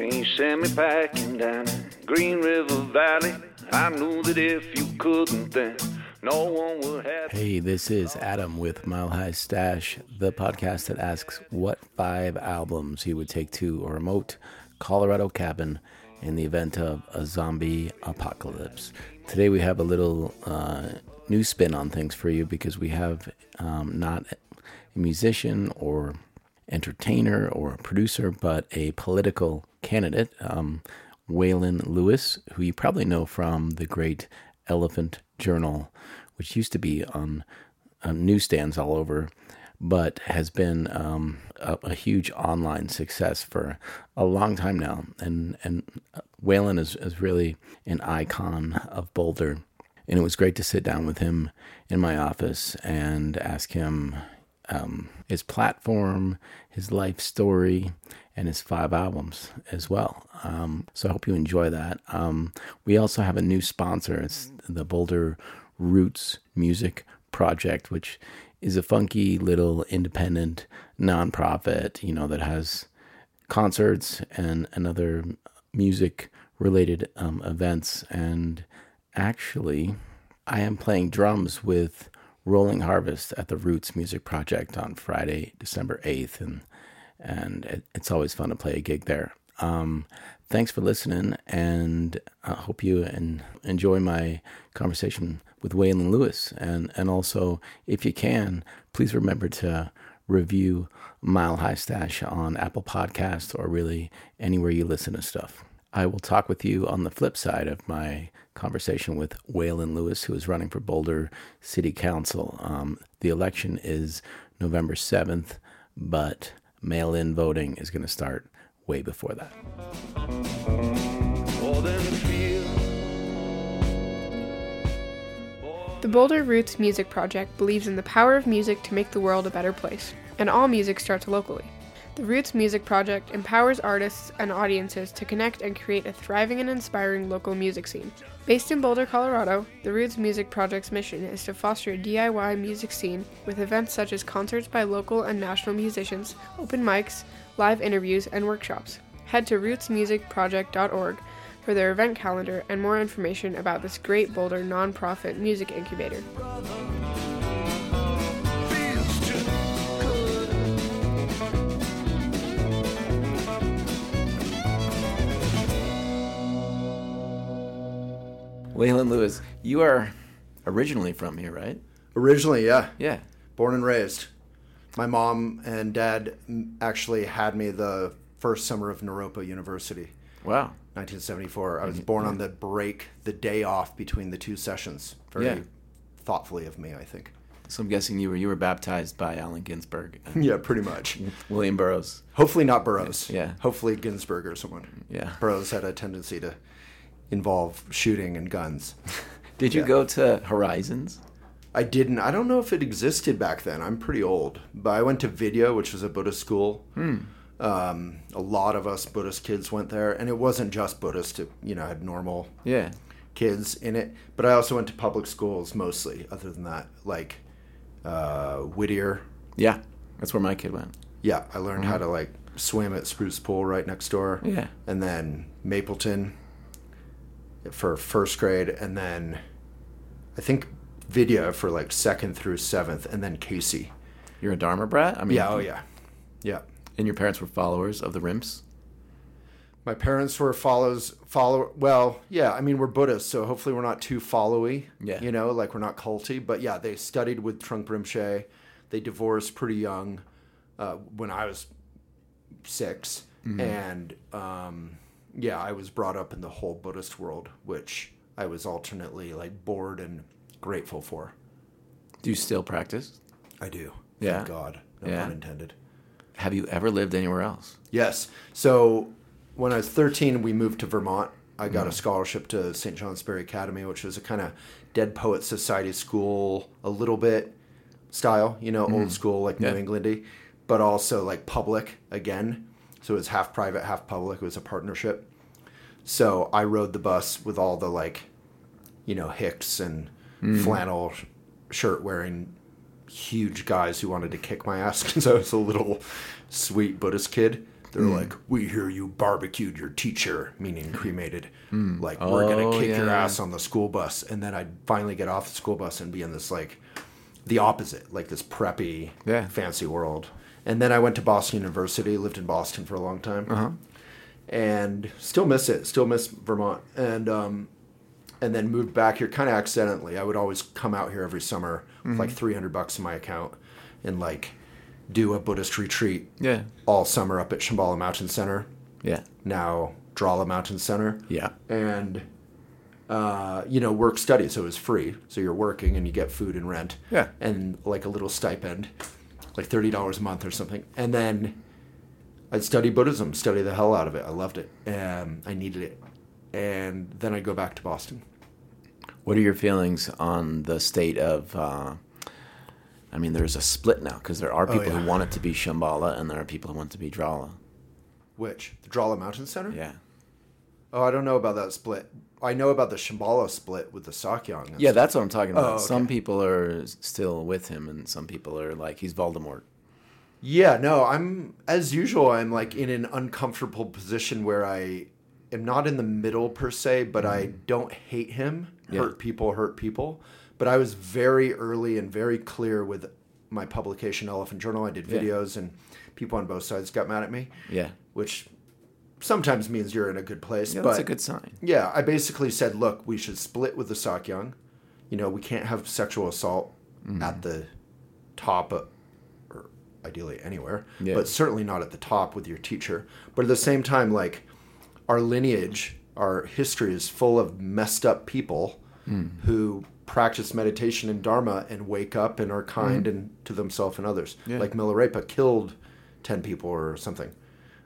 He sent me packing down Green River Valley. I knew that if you couldn't, then no one would have. Hey, this is Adam with Mile High Stash, the podcast that asks what five albums he would take to a remote Colorado cabin in the event of a zombie apocalypse. Today we have a little uh, new spin on things for you because we have um, not a musician or entertainer or a producer, but a political candidate, um, Waylon Lewis, who you probably know from the great Elephant Journal, which used to be on, on newsstands all over, but has been um, a, a, huge online success for a long time now. And and Waylon is, is really an icon of Boulder. And it was great to sit down with him in my office and ask him um, his platform, his life story, and his five albums as well. Um, so I hope you enjoy that. Um, we also have a new sponsor. It's the Boulder Roots Music Project, which is a funky little independent nonprofit, you know, that has concerts and, and other music related um, events. And actually, I am playing drums with Rolling Harvest at the Roots Music Project on Friday, December 8th. And, and it, it's always fun to play a gig there. Um, thanks for listening, and I hope you en- enjoy my conversation with Waylon Lewis. And, and also, if you can, please remember to review Mile High Stash on Apple Podcasts or really anywhere you listen to stuff. I will talk with you on the flip side of my conversation with Waylon Lewis, who is running for Boulder City Council. Um, the election is November 7th, but mail in voting is going to start way before that. The Boulder Roots Music Project believes in the power of music to make the world a better place, and all music starts locally. The Roots Music Project empowers artists and audiences to connect and create a thriving and inspiring local music scene. Based in Boulder, Colorado, the Roots Music Project's mission is to foster a DIY music scene with events such as concerts by local and national musicians, open mics, live interviews, and workshops. Head to rootsmusicproject.org for their event calendar and more information about this great Boulder nonprofit music incubator. Waylon Lewis, you are originally from here, right? Originally, yeah. Yeah. Born and raised. My mom and dad actually had me the first summer of Naropa University. Wow. 1974. I was mm-hmm. born on mm-hmm. the break, the day off between the two sessions. Very Yeah. thoughtfully of me, I think. So I'm guessing you were you were baptized by Allen Ginsberg, Yeah, pretty much. William Burroughs. Hopefully not Burroughs. Yeah. Hopefully Ginsberg or someone. Yeah. Burroughs had a tendency to involve shooting and guns. Did you Yeah. go to Horizons? I didn't. I don't know if it existed back then. I'm pretty old, but I went to Vidya, which was a Buddhist school. Um, a lot of us Buddhist kids went there, and it wasn't just Buddhist. It, you know, had normal Yeah. kids in it. But I also went to public schools mostly. Other than that, like uh, Whittier. Yeah. That's where my kid went. Yeah, I learned how to like swim at Spruce Pool right next door. Yeah. and then Mapleton for first grade, and then I think Vidya for like second through seventh, and then Casey. You're a Dharma brat? I mean, Yeah, oh yeah, yeah. And your parents were followers of the Rimps? My parents were follows follow. Well, yeah. I mean, we're Buddhists, so hopefully we're not too followy. Yeah. You know, like we're not culty. But yeah, they studied with Trungpa Rinpoche. They divorced pretty young, uh, when I was 6 and um, yeah, I was brought up in the whole Buddhist world, which I was alternately like bored and grateful for. Do you still practice? I do. Yeah. Thank God. No Yeah. pun intended. Have you ever lived anywhere else? Yes. So when I was 13, we moved to Vermont. I Mm. got a scholarship to St. Johnsbury Academy, which was a kind of Dead Poet Society school, a little bit style, you know, old school, like Mm. Yeah. New Englandy, but also like public again. So it was half private, half public. It was a partnership. So I rode the bus with all the like, you know, hicks and Mm. flannel sh- shirt wearing huge guys who wanted to kick my ass because I was a little sweet Buddhist kid. They're Mm. like, we hear you barbecued your teacher, meaning cremated. Like, we're gonna Oh, kick your yeah. ass on the school bus, and then I'd finally get off the school bus and be in this like the opposite, like this preppy, Yeah. fancy world. And then I went to Boston University, lived in Boston for a long time, Uh-huh. and still miss it. Still miss Vermont, and um, and then moved back here kind of accidentally. I would always come out here every summer Mm-hmm. with like three hundred bucks in my account, and like do a Buddhist retreat Yeah. all summer up at Shambhala Mountain Center, Yeah. now Drala Mountain Center Yeah. and uh, you know work study so it was free so you're working and you get food and rent Yeah. and like a little stipend like $30 a month or something and then i'd study buddhism study the hell out of it i loved it and i needed it and then i'd go back to boston What are your feelings on the state of? Uh, I mean, there's a split now because there are people Oh, yeah. who want it to be Shambhala and there are people who want it to be Drala. which the Drala Mountain Center. Yeah. Oh, I don't know about that split. I know about the Shambhala split with the Sakyong. Yeah, stuff. that's what I'm talking about. Oh, okay. Some people are still with him, and some people are like, he's Voldemort. Yeah, no, I'm as usual. I'm like in an uncomfortable position where I am not in the middle per se, but I mm-hmm. don't hate him. Yeah. Hurt people, hurt people. But I was very early and very clear with my publication, Elephant Journal. I did Yeah. videos, and people on both sides got mad at me, Yeah. which sometimes means you're in a good place. Yeah, but that's a good sign. yeah, I basically said, look, we should split with the Sakyong. You know, we can't have sexual assault Mm-hmm. at the top, of, or ideally anywhere, Yeah. but certainly not at the top with your teacher. But at the same time, like, our lineage, our history is full of messed up people Mm. who practice meditation and dharma and wake up and are kind and to themselves and others. Mm. Yeah. Like Milarepa killed 10 people or something.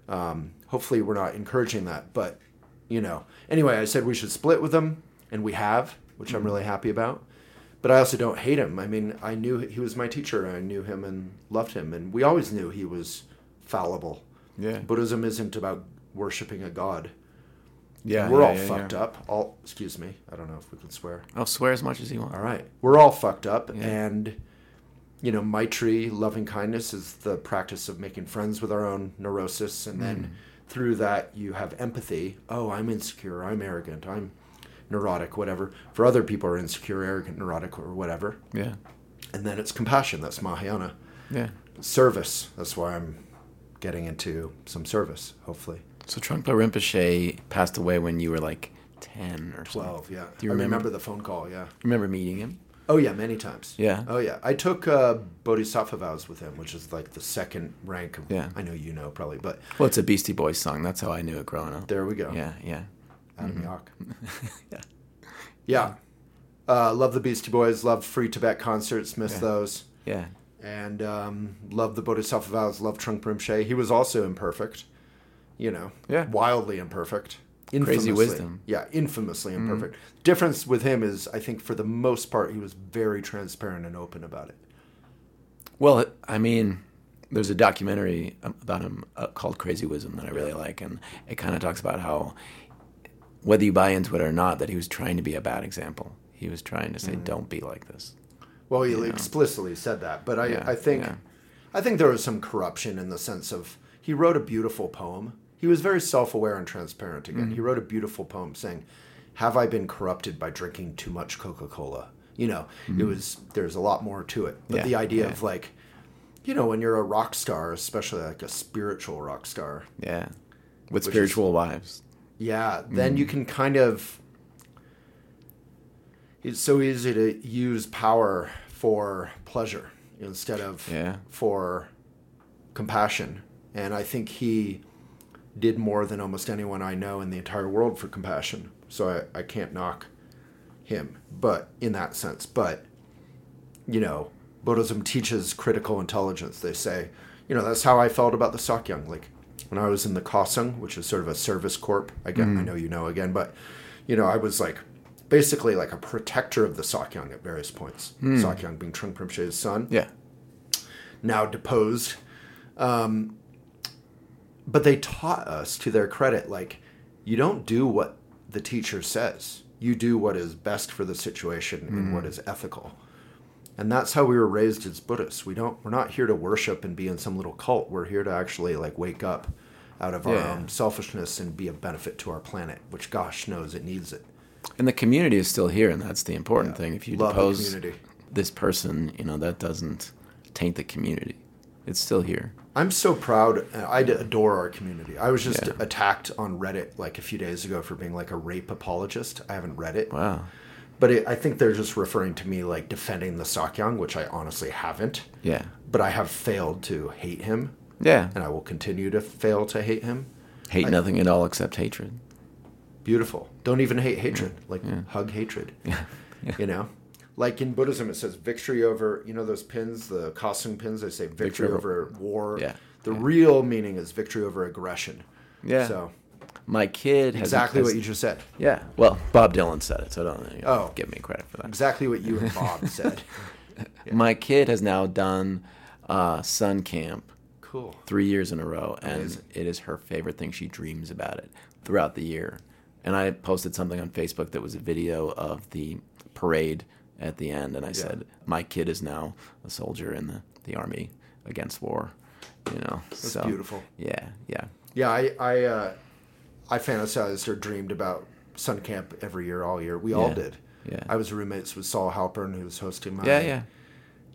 Um, hopefully, we're not encouraging that, but you know. Anyway, I said we should split with him, and we have, which I'm really happy about. But I also don't hate him. I mean, I knew he was my teacher. I knew him and loved him, and we always knew he was fallible. Yeah. Buddhism isn't about worshiping a god. Yeah. we're yeah, all yeah, fucked yeah. up. All excuse me. I don't know if we can swear. I'll swear as much as you want. All right. We're all fucked up. And, you know, Maitri, loving kindness, is the practice of making friends with our own neurosis. And Mm. Through that, you have empathy. Oh, I'm insecure. I'm arrogant. I'm neurotic, whatever. For other people are insecure, arrogant, neurotic, or whatever. Yeah. And then it's compassion. That's Mahayana. Yeah. Service. That's why I'm getting into some service, hopefully. So Trungpa Rinpoche passed away when you were like 10 or 12, yeah. Do you I remember? remember the phone call, yeah. Remember meeting him? Oh yeah, many times. Yeah. Oh yeah. I took uh, Bodhisattva vows with him, which is like the second rank of. Yeah. I know you know probably, but Well, it's a Beastie Boys song. That's how I knew it growing up. there we go. Yeah, yeah. Adam Yauch. Yeah. Yeah. Uh, love the Beastie Boys. Love free Tibet concerts. Miss Yeah. those. Yeah. And um, love the Bodhisattva vows. Love Trungpa Rinpoche. He was also imperfect. You know. Yeah. Wildly imperfect. Crazy wisdom. Yeah, infamously imperfect. Difference with him is, I think, for the most part, he was very transparent and open about it. Well, I mean, there's a documentary about him uh, called Crazy Wisdom that I really like, and it kind of talks about how, whether you buy into it or not, that he was trying to be a bad example. He was trying to say, Mm. "Don't be like this." Well, he you know. explicitly said that, but I, Yeah, I think, yeah. I think there was some corruption in the sense of he wrote a beautiful poem. He was very self-aware and transparent. Again, Mm-hmm. he wrote a beautiful poem saying, "Have I been corrupted by drinking too much Coca-Cola?" You know, it was there's a lot more to it, but Mm-hmm. Yeah, the idea yeah. of like, you know, when you're a rock star, especially like a spiritual rock star, Yeah, with Which is- spiritual wives. yeah, then Mm. you can kind of. It's so easy to use power for pleasure instead of Yeah. for compassion. And I think he did more than almost anyone I know in the entire world for compassion. So I, I can't knock him, but in that sense. But, you know, Buddhism teaches critical intelligence. They say, you know, that's how I felt about the Sakyong. Like when I was in the Kasung, which is sort of a service corp. Again, I know you know again, but, you know, I was like basically like a protector of the Sakyong at various points. Sakyong being Trungpa Rinpoche's son Yeah, now deposed. Um, but they taught us, to their credit, like you don't do what the teacher says. You do what is best for the situation and mm-hmm. what is ethical. And that's how we were raised as Buddhists. We don't. We're not here to worship and be in some little cult. We're here to actually like wake up out of our own selfishness and be a benefit to our planet, which gosh knows it needs it. And the community is still here, and that's the important Yeah. thing. If you Love depose this person, you know that doesn't taint the community. It's still here. I'm so proud. I adore our community. I was just Yeah. attacked on Reddit like a few days ago for being like a rape apologist. I haven't read it, Wow. but it, I think they're just referring to me like defending the Sakyong, which I honestly haven't. Yeah. But I have failed to hate him, Yeah. and I will continue to fail to hate him. Hate I- nothing at all except hatred. Beautiful. Don't even hate hatred. Like hug hatred. Yeah. You know, like in Buddhism, it says victory over. You know those pins, the costume pins. They say victory, Victory over- over war. Yeah. The real meaning is victory over aggression. Yeah. So My kid has exactly has- what you just said. Yeah. Well, Bob Dylan said it, so don't you know, Oh. give me credit for that. Exactly what you and Bob said. My kid has now done uh, Sun Camp Cool. three years in a row, and Amazing. it is her favorite thing. She dreams about it throughout the year. And I posted something on Facebook that was a video of the parade at the end, and I said, "My kid is now a soldier in the, the army against war." You know, That's so, beautiful. Yeah, yeah, Yeah, I I uh, I fantasized or dreamed about Sun Camp every year, all year. We all did. Yeah. I was roommates with Saul Halpern, who was hosting my yeah, yeah,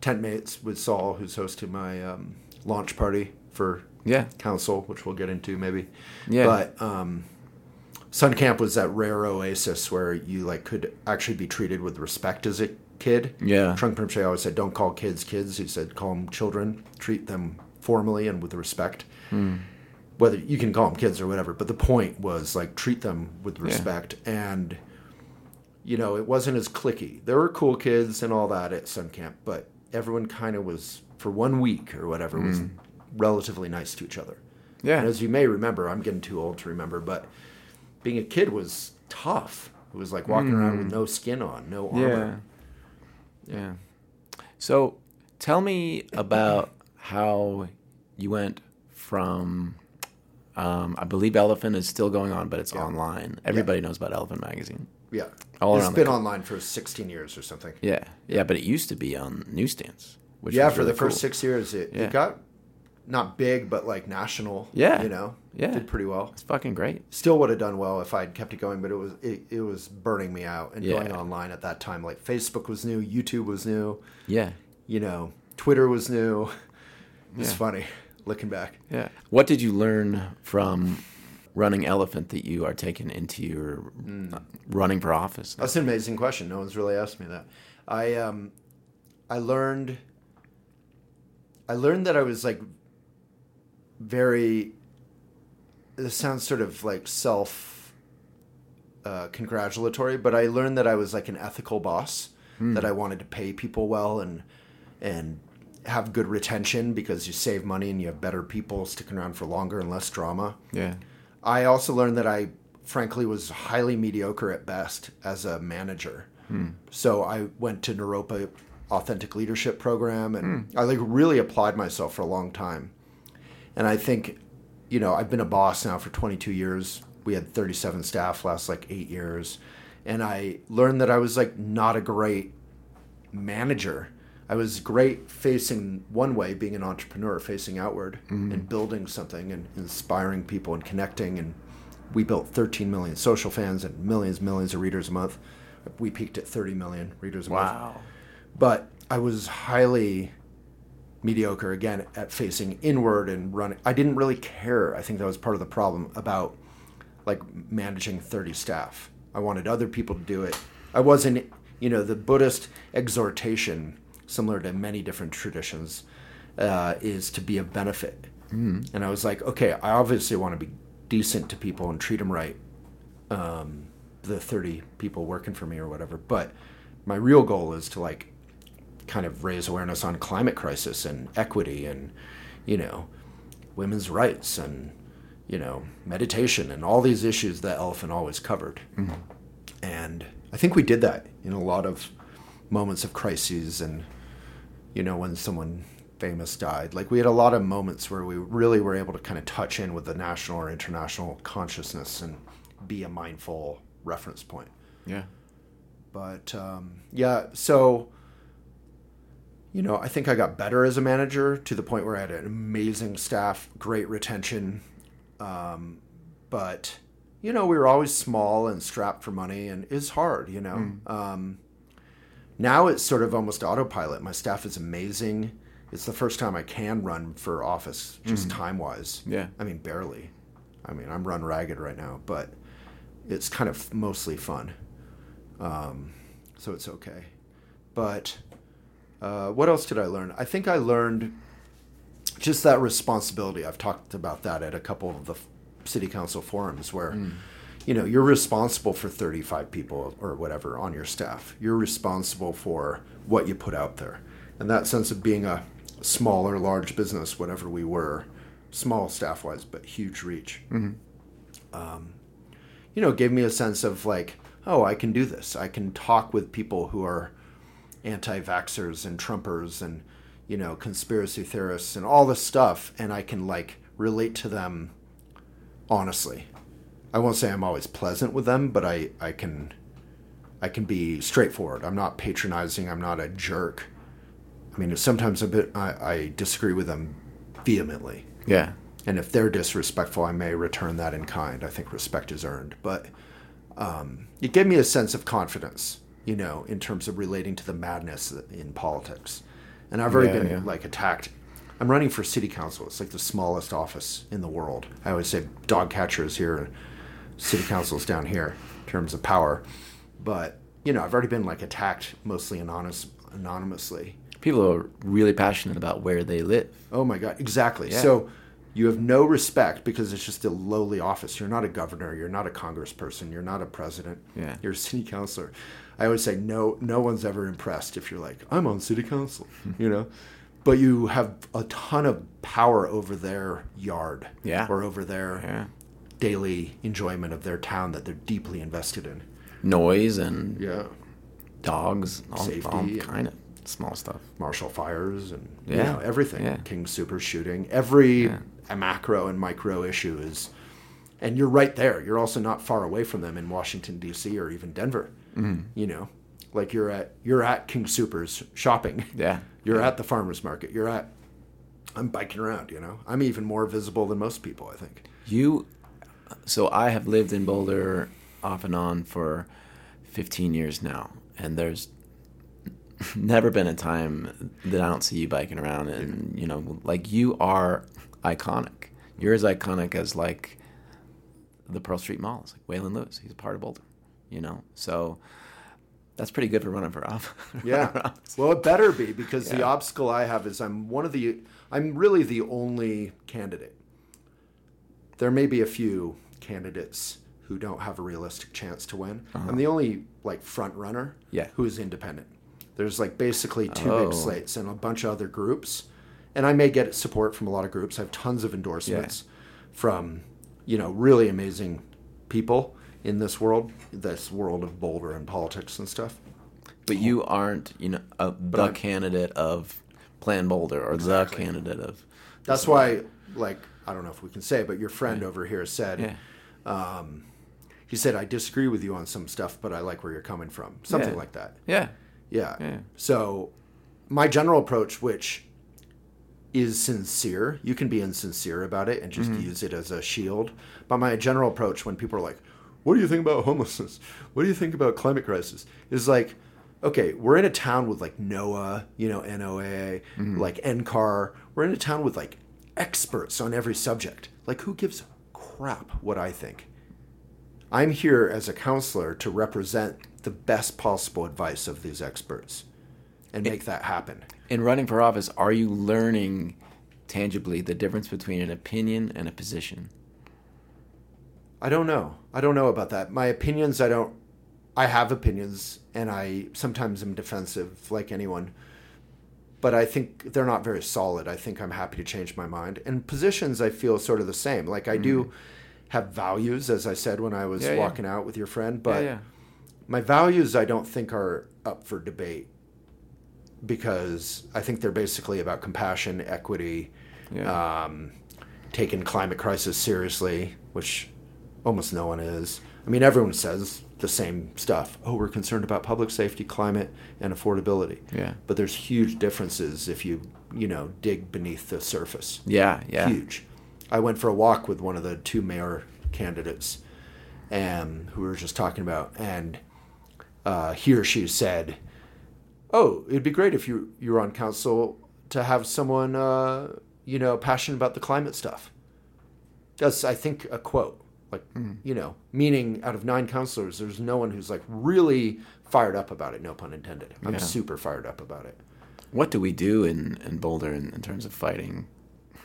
tent mates with Saul, who's hosting my um, launch party for yeah, council, which we'll get into maybe. Yeah. But um, Sun Camp was that rare oasis where you like could actually be treated with respect as a kid. Yeah. Trungpa Rinpoche always said, "Don't call kids kids." He said, "Call them children. Treat them formally and with respect." Hmm. Whether you can call them kids or whatever, but the point was like treat them with respect and. You know, it wasn't as clicky. There were cool kids and all that at Sun Camp, but everyone kind of was for one week or whatever was relatively nice to each other. Hmm. yeah. And as you may remember, I'm getting too old to remember, but being a kid was tough. It was like walking around with no skin on, no Hmm. Yeah. armor. Yeah. So tell me about how you went from, um, I believe Elephant is still going on, but it's Yeah. online. Everybody knows about Elephant Magazine. Yeah. All it's been online for 16 years or something. Yeah. Yeah, but it used to be on newsstands. Which yeah, for really the first six years, it, Yeah. it got not big, but like national. Yeah. You know? Yeah. Did pretty well. It's fucking great. Still would have done well if I'd kept it going, but it was it, it was burning me out. And Yeah. going online at that time, like Facebook was new, YouTube was new, Yeah. you know, Twitter was new. It's Yeah. funny looking back. Yeah. What did you learn from running Elephant that you are taking into your uh, running for office? That's an amazing question. No one's really asked me that. I um, I learned. I learned that I was like very. This sounds sort of like self. Uh, congratulatory, but I learned that I was like an ethical boss. Hmm. That I wanted to pay people well and and have good retention because you save money and you have better people sticking around for longer and less drama. Yeah. I also learned that I, frankly, was highly mediocre at best as a manager. Hmm. So I went to Naropa Authentic Leadership Program, and hmm. I like really applied myself for a long time. And I think, you know, I've been a boss now for 22 years. We had 37 staff last like eight years, and I learned that I was like not a great manager. I was great facing one way, being an entrepreneur, facing outward mm-hmm. and building something and inspiring people and connecting. And we built 13 million social fans and millions, millions of readers a month. We peaked at 30 million readers a month. Wow. But I was highly mediocre again at facing inward and running. I didn't really care. I think that was part of the problem about like managing 30 staff. I wanted other people to do it. I wasn't, you know, the Buddhist exhortation, similar to many different traditions, uh, is to be of benefit. Mm. And I was like, okay, I obviously want to be decent to people and treat them right. Um, the 30 people working for me or whatever. But my real goal is to like kind of raise awareness on climate crisis and equity and, you know, women's rights and, you know, meditation and all these issues that Elephant always covered. And I think we did that in a lot of moments of crises and, you know, when someone famous died. Like we had a lot of moments where we really were able to kind of touch in with the national or international consciousness and be a mindful reference point. Yeah. But um, yeah, so you know, I think I got better as a manager to the point where I had an amazing staff, great retention, Um, but you know, we were always small and strapped for money, and it's hard. You know. Um, now it's sort of almost autopilot. My staff is amazing. It's the first time I can run for office, just time wise. Yeah. I mean, barely. I mean, I'm run ragged right now, but it's kind of mostly fun. Um, so it's okay. But uh, what else did I learn? I think I learned just that responsibility. I've talked about that at a couple of the city council forums where, you know, you're responsible for 35 people or whatever on your staff. You're responsible for what you put out there. And that sense of being a small or large business, whatever we were, small staff wise, but huge reach, um, you know, gave me a sense of like, oh, I can do this. I can talk with people who are anti vaxxers and Trumpers and, you know, conspiracy theorists and all this stuff, and I can like relate to them honestly. I won't say I'm always pleasant with them, but I, I can I can be straightforward. I'm not patronizing, I'm not a jerk. I mean, sometimes a bit I, I disagree with them vehemently. Yeah. And if they're disrespectful, I may return that in kind. I think respect is earned. But um, it gave me a sense of confidence, you know, in terms of relating to the madness in politics. And I've already Yeah, been yeah. like attacked. I'm running for city council. It's like the smallest office in the world. I always say dog catcher is here, and city council is down here in terms of power. But you know, I've already been like attacked mostly anonymous, anonymously. People are really passionate about where they live. Oh my God, exactly. Yeah. So you have no respect because it's just a lowly office. You're not a governor. You're not a congressperson. You're not a president. Yeah. You're a city councilor. I always say no. No one's ever impressed if you're like I'm on city council, you know, but you have a ton of power over their yard, Yeah. or over their Yeah. daily enjoyment of their town that they're deeply invested in. Noise and Yeah. dogs, all, Safety all kind of small stuff. Marshall fires and you Yeah. know everything. Yeah. King Sooper shooting. Every Yeah. macro and micro issue is, and you're right there. You're also not far away from them in Washington D.C. or even Denver. Mm-hmm. You know, like you're at you're at King Soopers shopping. Yeah. You're Yeah. at the farmers market. You're at. I'm biking around. You know, I'm even more visible than most people. I think. You, so I have lived in Boulder off and on for 15 years now, and there's never been a time that I don't see you biking around, and you know, like you are iconic. You're as iconic as like the Pearl Street Mall. It's like Waylon Lewis. He's a part of Boulder, you know. So that's pretty good for running for office. Yeah. Well, it better be because the obstacle I have is I'm one of the I'm really the only candidate. There may be a few candidates who don't have a realistic chance to win. I'm the only like front runner Uh-huh. Yeah. who is independent. There's like basically two Oh. big slates and a bunch of other groups. And I may get support from a lot of groups. I have tons of endorsements from, you know, really amazing people in this world, this world of Boulder and politics and stuff. But you aren't, you know, a, the I'm- candidate of Plan Boulder or Exactly. the candidate of. That's why, like, I don't know if we can say, but your friend over here said, Yeah. he said, I disagree with you on some stuff, but I like where you're coming from. Something Yeah. like that. Yeah. Yeah. Yeah. So, my general approach, which is sincere, you can be insincere about it and just Mm-hmm. use it as a shield. But my general approach, when people are like, what do you think about homelessness? What do you think about climate crisis? Is like, okay, we're in a town with like NOAA, you know, NOAA, Mm-hmm. like NCAR. We're in a town with like experts on every subject. Like, who gives a crap what I think? I'm here as a councilor to represent the best possible advice of these experts and make that happen. In running for office, are you learning tangibly the difference between an opinion and a position? I don't know. I don't know about that. My opinions, I don't. I have opinions, and I sometimes am defensive, like anyone. But I think they're not very solid. I think I'm happy to change my mind. And positions, I feel sort of the same. Like I do have values, as I said when I was. Yeah, yeah. walking out with your friend. But yeah, yeah. my values, I don't think are up for debate because I think they're basically about compassion, equity, Yeah. um, taking climate crisis seriously, which almost no one is. I mean, everyone says the same stuff. Oh, we're concerned about public safety, climate, and affordability. Yeah. But there's huge differences if you, you know, dig beneath the surface. Yeah, yeah. Huge. I went for a walk with one of the two mayor candidates, and who we were just talking about, and uh, he or she said, "Oh, it'd be great if you you were on council to have someone uh, you know passionate about the climate stuff." That's I think a quote, like you know, meaning out of nine councilors, there's no one who's like really fired up about it. No pun intended. I'm Yeah. super fired up about it. What do we do in, in Boulder in, in terms of fighting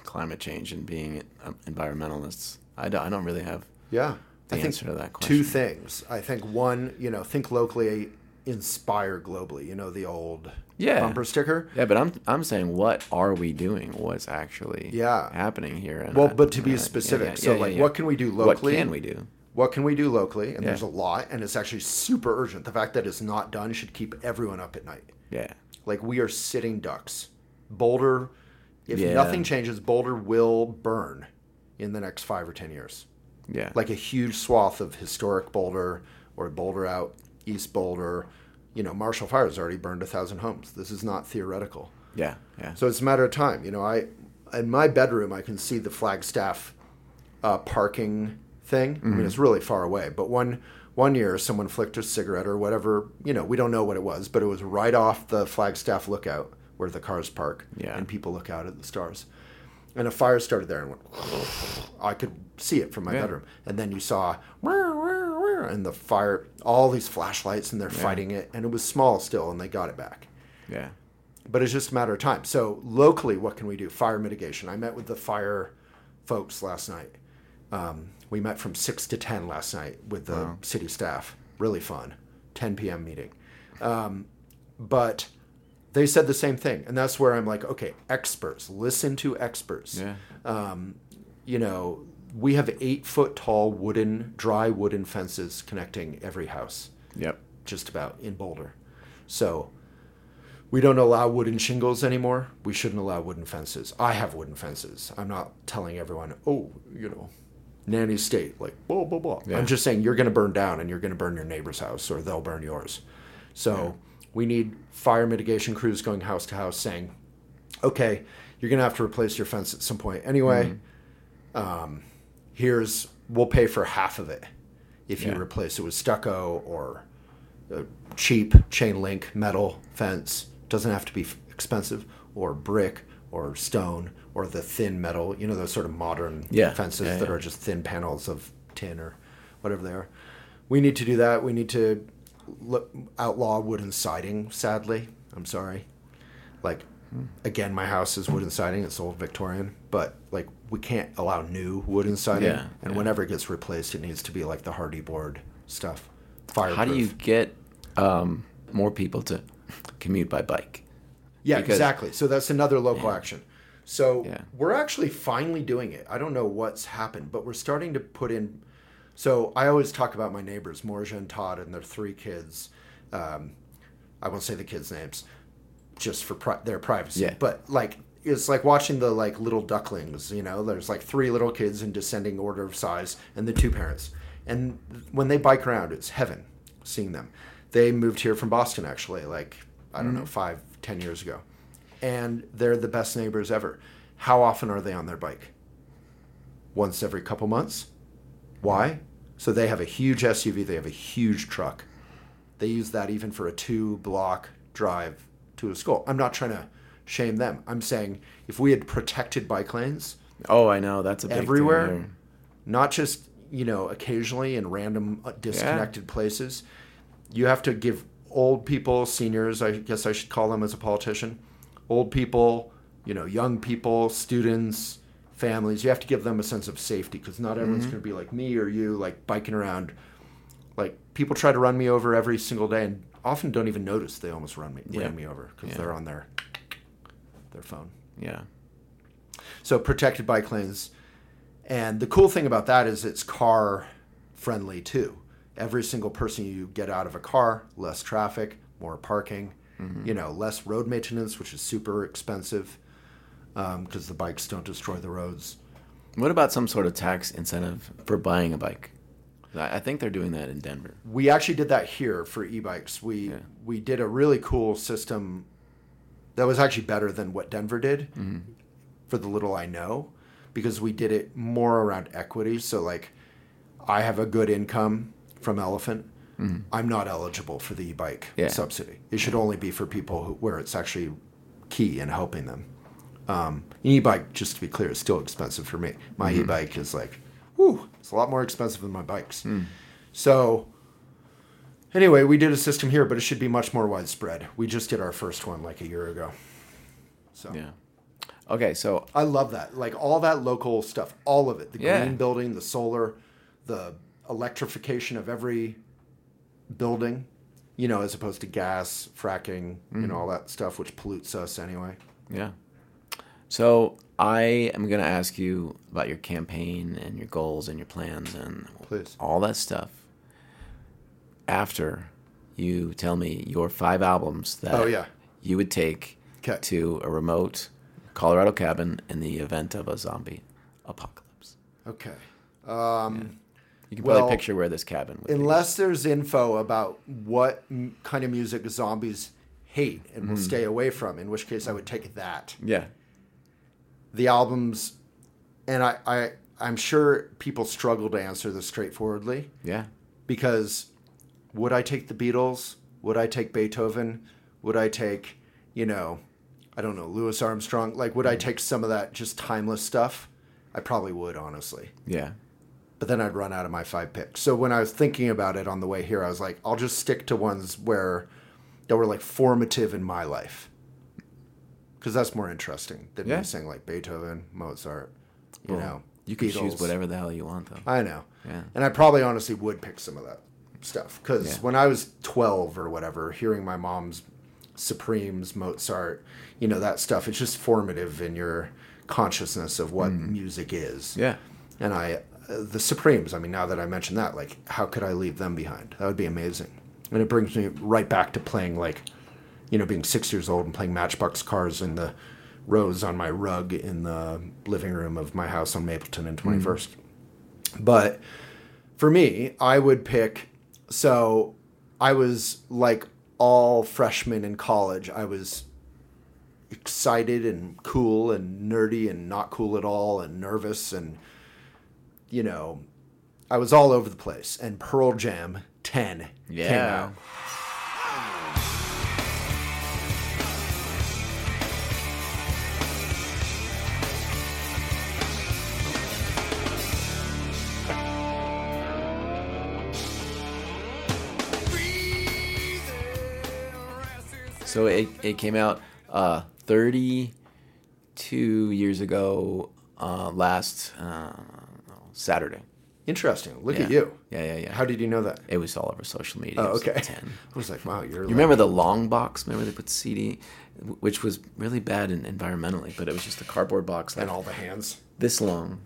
climate change and being um, environmentalists? I don't, I don't really have Yeah. the I think answer to that question. two things. I think one, you know, think locally, inspire globally. You know, the old Yeah. bumper sticker. Yeah, but I'm I'm saying what are we doing? What's actually Yeah. happening here? And Well, I- but to be yeah, specific, yeah, so yeah, like, yeah. what can we do locally? What can we do? What can we do locally? And Yeah. there's a lot, and it's actually super urgent. The fact that it's not done should keep everyone up at night. Yeah. Like we are sitting ducks. Boulder, if Yeah. nothing changes, Boulder will burn in the next five or ten years. Yeah. like a huge swath of historic Boulder or Boulder out East Boulder. You know, Marshall Fire has already burned a thousand homes. This is not theoretical. yeah. Yeah. So it's a matter of time. You know, I in my bedroom I can see the Flagstaff uh, parking thing. I mean, it's really far away. But one one year, someone flicked a cigarette or whatever. You know, we don't know what it was, but it was right off the Flagstaff lookout where the cars park, Yeah. and people look out at the stars. And a fire started there and went. I could see it from my Yeah. bedroom, and then you saw, and the fire, all these flashlights, and they're fighting it, and it was small still, and they got it back yeah. but it's just a matter of time. So locally, what can we do? Fire mitigation. I met with the fire folks last night. Um, we met from six to ten last night with the city staff. Really fun. 10 p.m. meeting. Um, but they said the same thing, and that's where I'm like, okay, experts. Listen to experts. Yeah. Um, you know, we have eight foot tall wooden, dry wooden fences connecting every house Yep. just about in Boulder. So we don't allow wooden shingles anymore. We shouldn't allow wooden fences. I have wooden fences. I'm not telling everyone, oh, you know, nanny state, like blah blah blah. Yeah. I'm just saying you're going to burn down and you're going to burn your neighbor's house or they'll burn yours. So we need fire mitigation crews going house to house saying, okay, you're going to have to replace your fence at some point anyway. Um, here's we'll pay for half of it if you replace it with stucco or a cheap chain link metal fence. Doesn't have to be expensive or brick or stone or the thin metal. You know those sort of modern Yeah. fences Yeah, that yeah. are just thin panels of tin or whatever they are. We need to do that. We need to outlaw wooden siding. Sadly, I'm sorry. Like hmm. again, my house is wooden siding. It's old Victorian, but we can't allow new wooden siding. Yeah, and yeah. whenever it gets replaced, it needs to be like the Hardie board stuff. Fireproof. How do you get um, more people to commute by bike? Yeah, Because- exactly. So that's another local action. So Yeah. we're actually finally doing it. I don't know what's happened, but we're starting to put in. So I always talk about my neighbors, Morja and Todd, and their three kids. Um, I won't say the kids' names, just for pri- their privacy. Yeah. But like, it's like watching the like little ducklings. You know, there's like three little kids in descending order of size, and the two parents. And when they bike around, it's heaven seeing them. They moved here from Boston, actually, like I don't know, mm. five, ten years ago, and they're the best neighbors ever. How often are they on their bike? Once every couple months. Why? So they have a huge SUV. They have a huge truck. They use that even for a two block drive to a school. I'm not trying to shame them. I'm saying if we had protected bike lanes Oh, I know that's a everywhere, here. not just you know occasionally in random uh, disconnected places, you have to give old people, seniors, I guess I should call them as a politician, old people, you know, young people, students, families. You have to give them a sense of safety because not everyone's going to be like me or you, like biking around. Like people try to run me over every single day and often don't even notice they almost run me Yeah. ran me over because Yeah. they're on their their phone. Yeah. So protected by lanes. And the cool thing about that is it's car friendly too. Every single person you get out of a car, less traffic, more parking, mm-hmm. you know, less road maintenance, which is super expensive um, because the bikes don't destroy the roads. What about some sort of tax incentive for buying a bike? I I think they're doing that in Denver. We actually did that here for e-bikes. We Yeah. we did a really cool system that was actually better than what Denver did mm-hmm. for the little I know. because we did it more around equity. So like, I have a good income from Elephant. Mm-hmm. I'm not eligible for the e-bike Yeah. subsidy. It should only be for people who, where it's actually key in helping them. Um, e-bike, just to be clear, is still expensive for me. My mm-hmm. e-bike is like, whew, it's a lot more expensive than my bikes. Mm. So anyway, we did a system here, but it should be much more widespread. We just did our first one like a year ago. So Yeah. Okay, so I love that. Like all that local stuff, all of it. The Yeah. green building, the solar, the electrification of every building, you know, as opposed to gas, fracking, you know, mm-hmm. all that stuff which pollutes us anyway. Yeah. So I am going to ask you about your campaign and your goals and your plans and Please. all that stuff after you tell me your five albums that Oh, yeah. you would take 'Kay. to a remote Colorado cabin in the event of a zombie apocalypse. Okay. Um, You can probably Well, picture where this cabin would be. Unless there's info about what m- kind of music zombies hate and will stay away from, in which case I would take that. Yeah. The albums, and I, I, I'm sure people struggle to answer this straightforwardly Yeah. because would I take the Beatles? Would I take Beethoven? Would I take, you know, I don't know, Louis Armstrong? Like, would I mm-hmm. take some of that just timeless stuff? I probably would, honestly. Yeah. but then I'd run out of my five picks. So when I was thinking about it on the way here, I was like, I'll just stick to ones where that were like formative in my life, because that's more interesting than Yeah. me saying like Beethoven, Mozart. You Well, know, You can choose whatever the hell you want, though. I know, Yeah. and I probably honestly would pick some of that stuff because Yeah. when I was twelve or whatever, hearing my mom's Supremes, Mozart, you know that stuff, it's just formative in your consciousness of what music is. Mm. Yeah. And I, uh, the Supremes, I mean, now that I mentioned that, like, how could I leave them behind? That would be amazing. And it brings me right back to playing, like, you know, being six years old and playing Matchbox cars in the rows on my rug in the living room of my house on Mapleton and 21st. But for me, I would pick, so I was like all freshmen in college, I was excited and cool and nerdy and not cool at all and nervous and you know I was all over the place and Pearl Jam 10 came Yeah. out. So it, it came out uh, 32 years ago uh, last uh, Saturday. Interesting. Look Yeah. at you. Yeah, yeah, yeah. How did you know that? it was all over social media. Oh, okay. 10. I was like, wow, you're You remember the long box? Remember they put CD, which was really bad in, environmentally, but it was just a cardboard box like and all the hands. this long,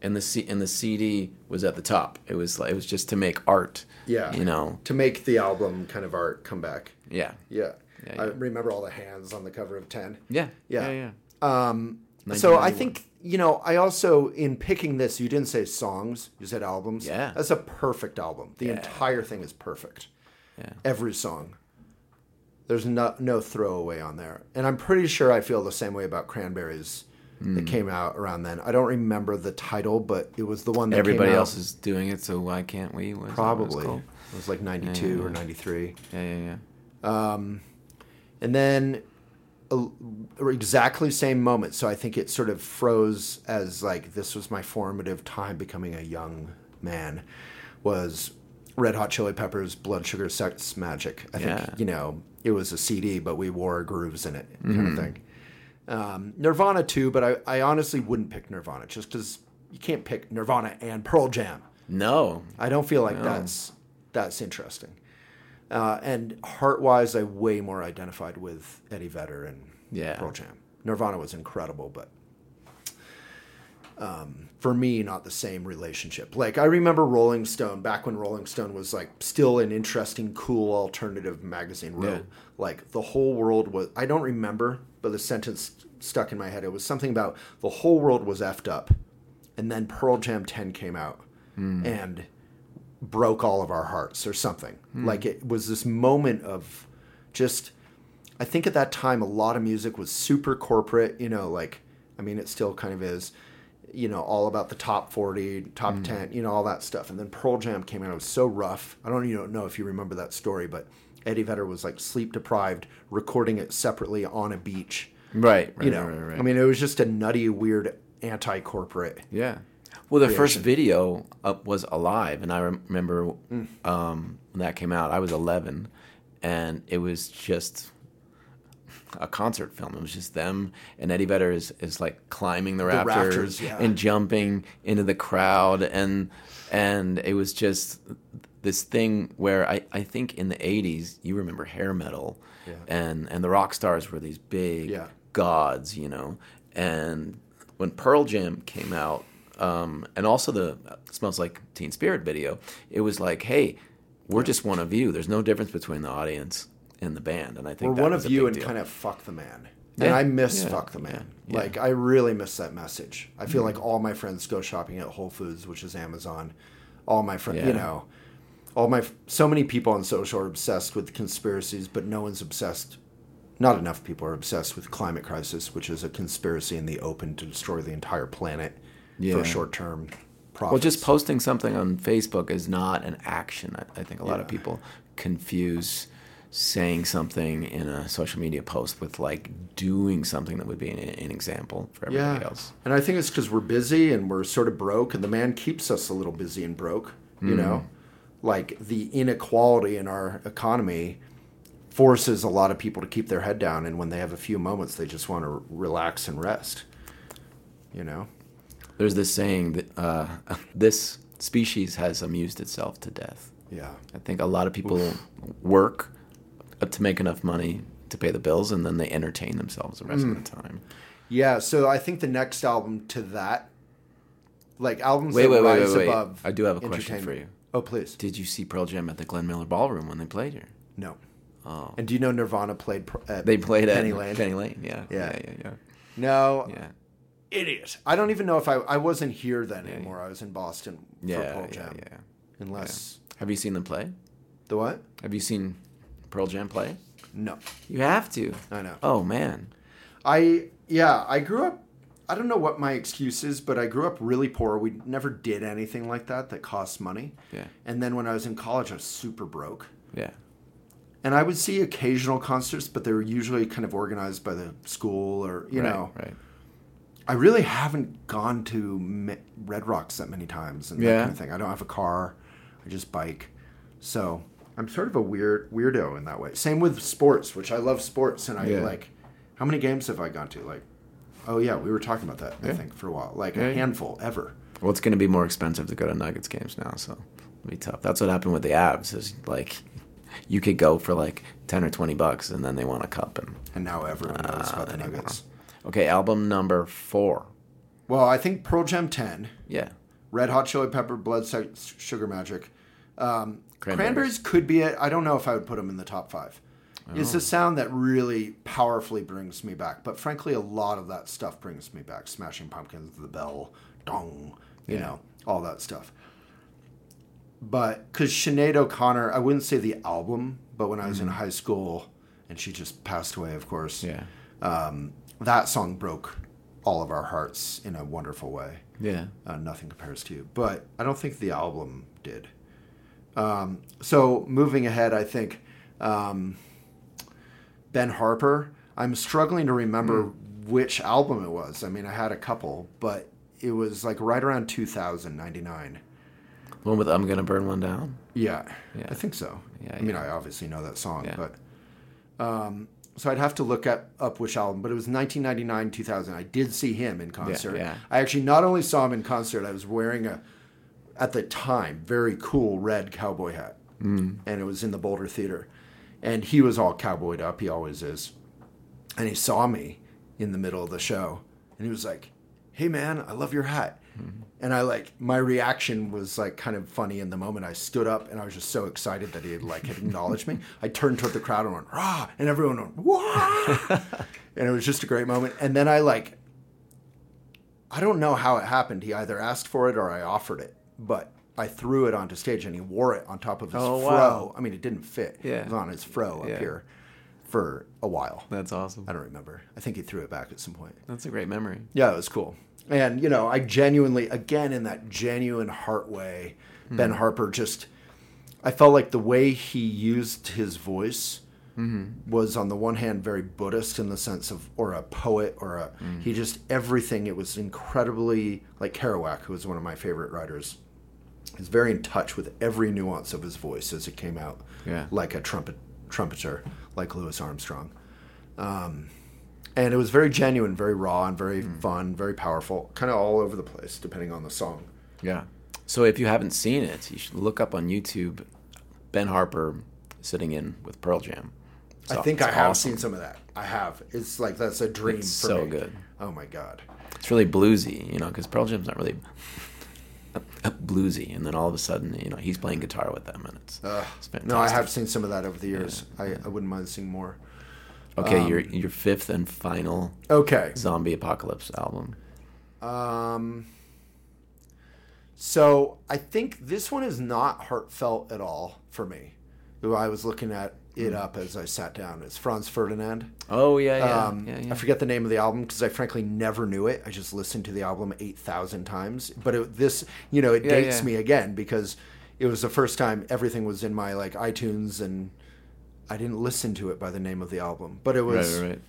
and the C, and the CD was at the top. It was like, it was just to make art. Yeah. you know. To make the album kind of art come back. Yeah, Yeah. Yeah, I remember all the hands on the cover of 10. yeah, Yeah. yeah, yeah. So I think you know. I also in picking this, you didn't say songs. You said albums. Yeah. that's a perfect album. The Yeah. entire thing is perfect. Yeah. Every song. There's no no throwaway on there, and I'm pretty sure I feel the same way about Cranberries Hmm. that came out around then. I don't remember the title, but it was the one that Everybody came out else is doing it, so why can't we? What is that what it's probably. It was like '92 or '93. Yeah, yeah, yeah. And then uh, exactly same moment. So i think it sort of froze as like this was my formative time becoming a young man was red hot chili peppers blood sugar sex magik. I Yeah. think you know it was a cd but we wore grooves in it kind of thing. Um, nirvana too but I, I honestly wouldn't pick nirvana just because you can't pick nirvana and pearl jam. No, I don't feel like that's that's interesting. Uh, and heart wise, I way more identified with Eddie Vedder and Yeah. Pearl Jam. Nirvana was incredible, but um, for me, not the same relationship. Like I remember Rolling Stone back when Rolling Stone was like still an interesting, cool alternative magazine. Wrote Yeah. like the whole world was. I don't remember, but the sentence stuck in my head. It was something about the whole world was effed up, and then Pearl Jam Ten came out, and broke all of our hearts or something. Like it was this moment of just I think at that time a lot of music was super corporate, you know, like I mean it still kind of is. you know, all about the top 40, top Mm. 10, you know, all that stuff. And then Pearl Jam came out. It was so rough. I don't even know if you remember that story, but Eddie Vedder was like sleep deprived, recording it separately on a beach. Right, right, You know, right, right, right. I mean, it was just a nutty, weird anti corporate. Yeah. Well, the first video up was Alive, and I remember Mm. um, when that came out. I was 11, and it was just a concert film. It was just them, and Eddie Vedder is, is like climbing the rafters, rafters, yeah. and jumping into the crowd, and and it was just this thing where I, I think in the 80s you remember hair metal, Yeah. and and the rock stars were these big Yeah. gods, you know. And when Pearl Jam came out, um, and also the uh, Smells Like Teen Spirit video, it was like, hey, we're just one of you. There's no difference between the audience and the band. And I think We're one of you and deal. kind of fuck the man. Yeah. And I miss Yeah. fuck the man. Like I really miss that message. I Mm. feel like all my friends go shopping at Whole Foods, which is Amazon. All my friends, you know, all my so many people on social are obsessed with conspiracies, but no one's obsessed. Not enough people are obsessed with climate crisis, which is a conspiracy in the open to destroy the entire planet Yeah. for short term profits. Well, just posting something on Facebook is not an action. I, I think a lot of people confuse saying something in a social media post with like doing something that would be an, an example for everybody else. And I think it's because we're busy and we're sort of broke, and the man keeps us a little busy and broke. You know, mm. like the inequality in our economy forces a lot of people to keep their head down, and when they have a few moments, they just want to relax and rest. You know, There's this saying that uh, this species has amused itself to death. yeah, I think a lot of people work to make enough money to pay the bills, and then they entertain themselves the rest Mm. of the time. yeah. So I think the next album to that, like albums Wait, that wait, wait, rise wait, wait. above. I do have a question for you. Oh, please. Did you see Pearl Jam at the Glenn Miller Ballroom when they played here? No. Oh, And do you know Nirvana played they played at Penny Lane? Penny Lane, yeah, Yeah. yeah, yeah, yeah. No, yeah. Idiot. I don't even know if I I wasn't here then Yeah, anymore. I was in Boston for Yeah, Pearl Jam. yeah. Unless Have you seen them play? the what? Have you seen Pearl Jam play? No, You have to. I know. Oh man. I yeah, I grew up. I don't know what my excuse is, but I grew up really poor. We never did anything like that that costs money. Yeah. And then when I was in college, I was super broke. Yeah. And I would see occasional concerts, but they were usually kind of organized by the school or you right, know. Right. I really haven't gone to Red Rocks that many times and that kind of thing. I don't have a car. I just bike. So I'm sort of a weird weirdo in that way. Same with sports, which I love sports, and I Yeah. like. How many games have I gone to? Like, oh yeah, we were talking about that. I think for a while, like Yeah, a handful ever. Well, it's going to be more expensive to go to Nuggets games now, so it'll be tough. That's what happened with the Avs. Is like you could go for like ten or twenty bucks, and then they want a cup. And And now everyone knows Ah, about the anymore. Nuggets. Okay, album number four. Well, I think Pearl Jam 10, Yeah, Red Hot Chili Pepper, Blood Su- Sugar Magik. Um, Cranberries. Cranberries could be it. I don't know if I would put them in the top five. It's Oh. a sound that really powerfully brings me back. But frankly, a lot of that stuff brings me back. Smashing Pumpkins, The Bell, Dong, you Yeah. know, all that stuff. But because Sinead O'Connor, I wouldn't say the album, but when I was in high school, and she just passed away, of course, Mm-hmm. yeah, um, that song broke all of our hearts in a wonderful way. yeah. Uh, nothing compares to you. But I don't think the album did. Um, so moving ahead, I think um, Ben Harper. I'm struggling to remember which album it was. I mean, I had a couple, but it was like right around 2099. One with "I'm Gonna Burn One Down." Yeah, Yeah. I think so. Yeah, I mean. I obviously know that song, Yeah. but um, so I'd have to look at, up which album. But it was 1999, 2000. I did see him in concert. yeah. I actually not only saw him in concert, I was wearing a, at the time, very cool red cowboy hat, mm. and it was in the Boulder Theater, and he was all cowboyed up. He always is, and he saw me in the middle of the show, and he was like, "Hey, man, I love your hat." And I like my reaction was like kind of funny in the moment. I stood up and I was just so excited that he had like had acknowledged me. I turned toward the crowd and went rah, and everyone went wah, and it was just a great moment. And then I like, I don't know how it happened. He either asked for it or I offered it, but I threw it onto stage and he wore it on top of his Oh, fro. wow. I mean, it didn't fit. Yeah. it was on his fro Yeah. up here for a while. That's awesome. I don't remember. I think he threw it back at some point. That's a great memory. Yeah, it was cool. And you know, I genuinely, again, in that genuine heart way, hmm. Ben Harper just, I felt like the way he used his voice mm-hmm. was on the one hand very Buddhist in the sense of, or a poet, or a mm. he just everything. It was incredibly like Kerouac, who was one of my favorite writers. He's very in touch with every nuance of his voice as it came out, Yeah. like a trumpet trumpeter, like Louis Armstrong. Um, and it was very genuine, very raw, and very hmm. fun, very powerful, kind of all over the place, depending on the song. Yeah. So if you haven't seen it, you should look up on YouTube Ben Harper sitting in with Pearl Jam. I think it's I have awesome. seen some of that. I have. It's like that's a dream It's for so me. good. Oh my god. It's really bluesy, you know, because Pearl Jam's not really bluesy, and then all of a sudden, you know, he's playing guitar with them, and it's, it's fantastic. No, I have seen some of that over the years. I, I wouldn't mind seeing more. Okay, um, your your fifth and final Okay. zombie apocalypse album. Um, so I think this one is not heartfelt at all for me. Who I was looking at it up as I sat down. It's Franz Ferdinand. Oh yeah, yeah, Um, yeah, yeah. I forget the name of the album because I frankly never knew it. I just listened to the album eight thousand times. But it, this, you know, it dates me again because it was the first time everything was in my like iTunes, and I didn't listen to it by the name of the album. But it was right, right. right.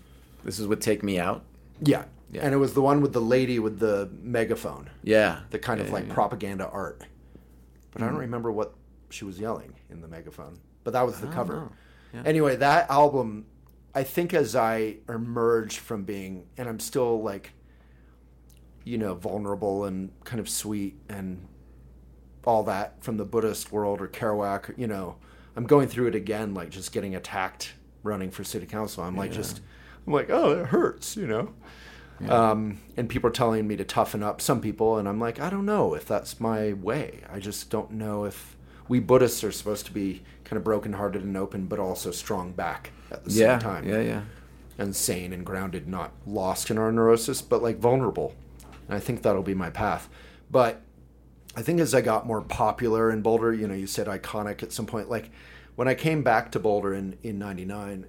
This is what Take Me Out. yeah. Yeah. and it was the one with the lady with the megaphone, Yeah, the kind of like yeah. Mm. propaganda art. But I don't remember what she was yelling in the megaphone. But that was the cover. Yeah. Anyway, that album, I think as I emerged from being, and I'm still like, you know, vulnerable and kind of sweet and all that from the Buddhist world or Kerouac, you know, I'm going through it again, like just getting attacked running for city council. I'm like, just, I'm like, oh, it hurts, you know? Um, and people are telling me to toughen up, some people, and I'm like, I don't know if that's my way. I just don't know if we Buddhists are supposed to be kind of brokenhearted and open, but also strong back at the yeah, same time yeah, yeah. and sane and grounded, not lost in our neurosis, but like vulnerable. And I think that'll be my path. But I think as I got more popular in Boulder, you know, you said iconic at some point. Like when I came back to Boulder in in '99,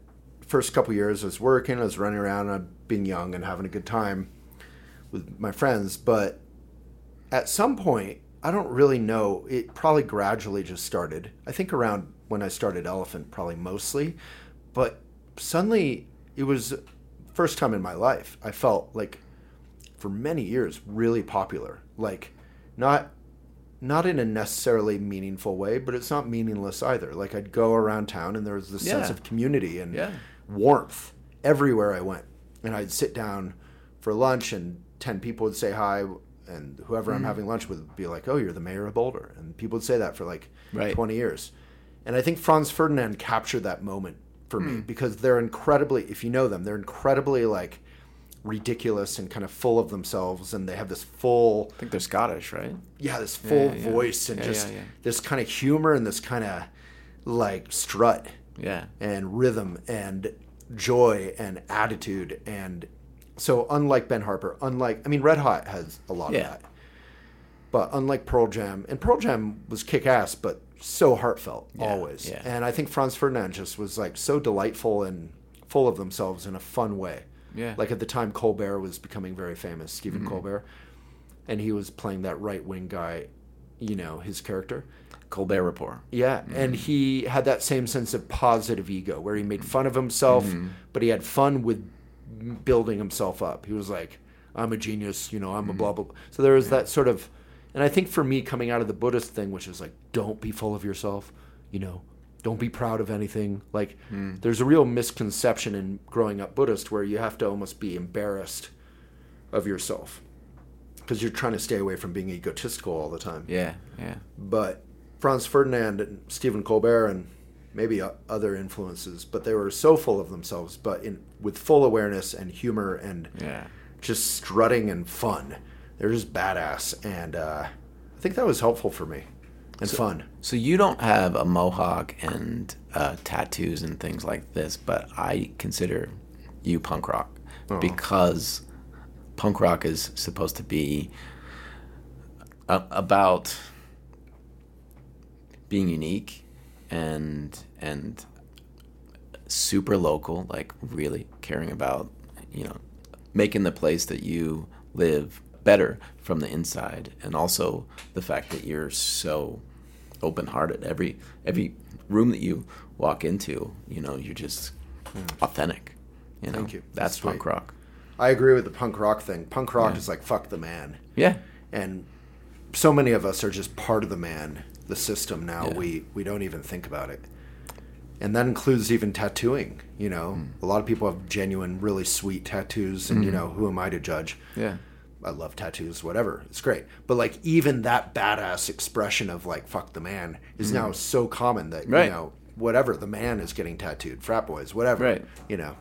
first couple years I was working, I was running around, and being young and having a good time with my friends. But at some point, I don't really know. It probably gradually just started. I think around when I started Elephant, probably mostly. But suddenly, it was first time in my life. I felt like for many years really popular. Like not not in a necessarily meaningful way, but it's not meaningless either. Like I'd go around town and there was this sense of community and Yeah. warmth everywhere I went. And I'd sit down for lunch and 10 people would say hi and whoever Mm-hmm. I'm having lunch with would be like, "Oh, you're the mayor of Boulder." And people would say that for like Right. 20 years. And I think Franz Ferdinand captured that moment for Hmm. me because they're incredibly if you know them, they're incredibly like ridiculous and kind of full of themselves and they have this full I think they're Scottish, right? yeah, this full yeah, yeah. voice and Yeah, just this kind of humor and this kind of like strut Yeah. and rhythm and joy and attitude and so unlike Ben Harper, unlike I mean Red Hot has a lot of that. But unlike Pearl Jam, and Pearl Jam was kick ass, but so heartfelt always. yeah. And I think Franz Ferdinand just was like so delightful and full of themselves in a fun way. Yeah. Like at the time Colbert was becoming very famous, Stephen Mm-hmm. Colbert. And he was playing that right wing guy, you know, his character. Colbert Report. Yeah, Mm-hmm. and he had that same sense of positive ego where he made fun of himself, Mm-hmm. but he had fun with building himself up. He was like, "I'm a genius," you know, Mm-hmm. "I'm a blah blah." blah. So there was that sort of, and I think for me coming out of the Buddhist thing, which is like, don't be full of yourself, you know, don't be proud of anything. Like, Mm. there's a real misconception in growing up Buddhist where you have to almost be embarrassed of yourself because you're trying to stay away from being egotistical all the time Yeah, yeah. but Franz Ferdinand and Stephen Colbert and maybe other influences, but they were so full of themselves, but in with full awareness and humor and Yeah. just strutting and fun. They're just badass, and uh, I think that was helpful for me and fun. So you don't have a mohawk and uh, tattoos and things like this, but I consider you punk rock because punk rock is supposed to be a- about being unique and and super local, like really caring about you know making the place that you live better from the inside, and also the fact that you're so open-hearted. Every every room that you walk into, you know, you're just authentic. You know, Thank you. That's, That's punk rock. I agree with the punk rock thing. Punk rock Yeah. is like fuck the man, Yeah, and so many of us are just part of the man, the system. Now Yeah. we we don't even think about it, and that includes even tattooing. You know, Hmm. a lot of people have genuine, really sweet tattoos, and you know, who am I to judge? yeah, I love tattoos, whatever. It's great. But like even that badass expression of like fuck the man is now so common that Mm-hmm. Right. you know, whatever, the man is getting tattooed, frat boys, whatever. Right. You know.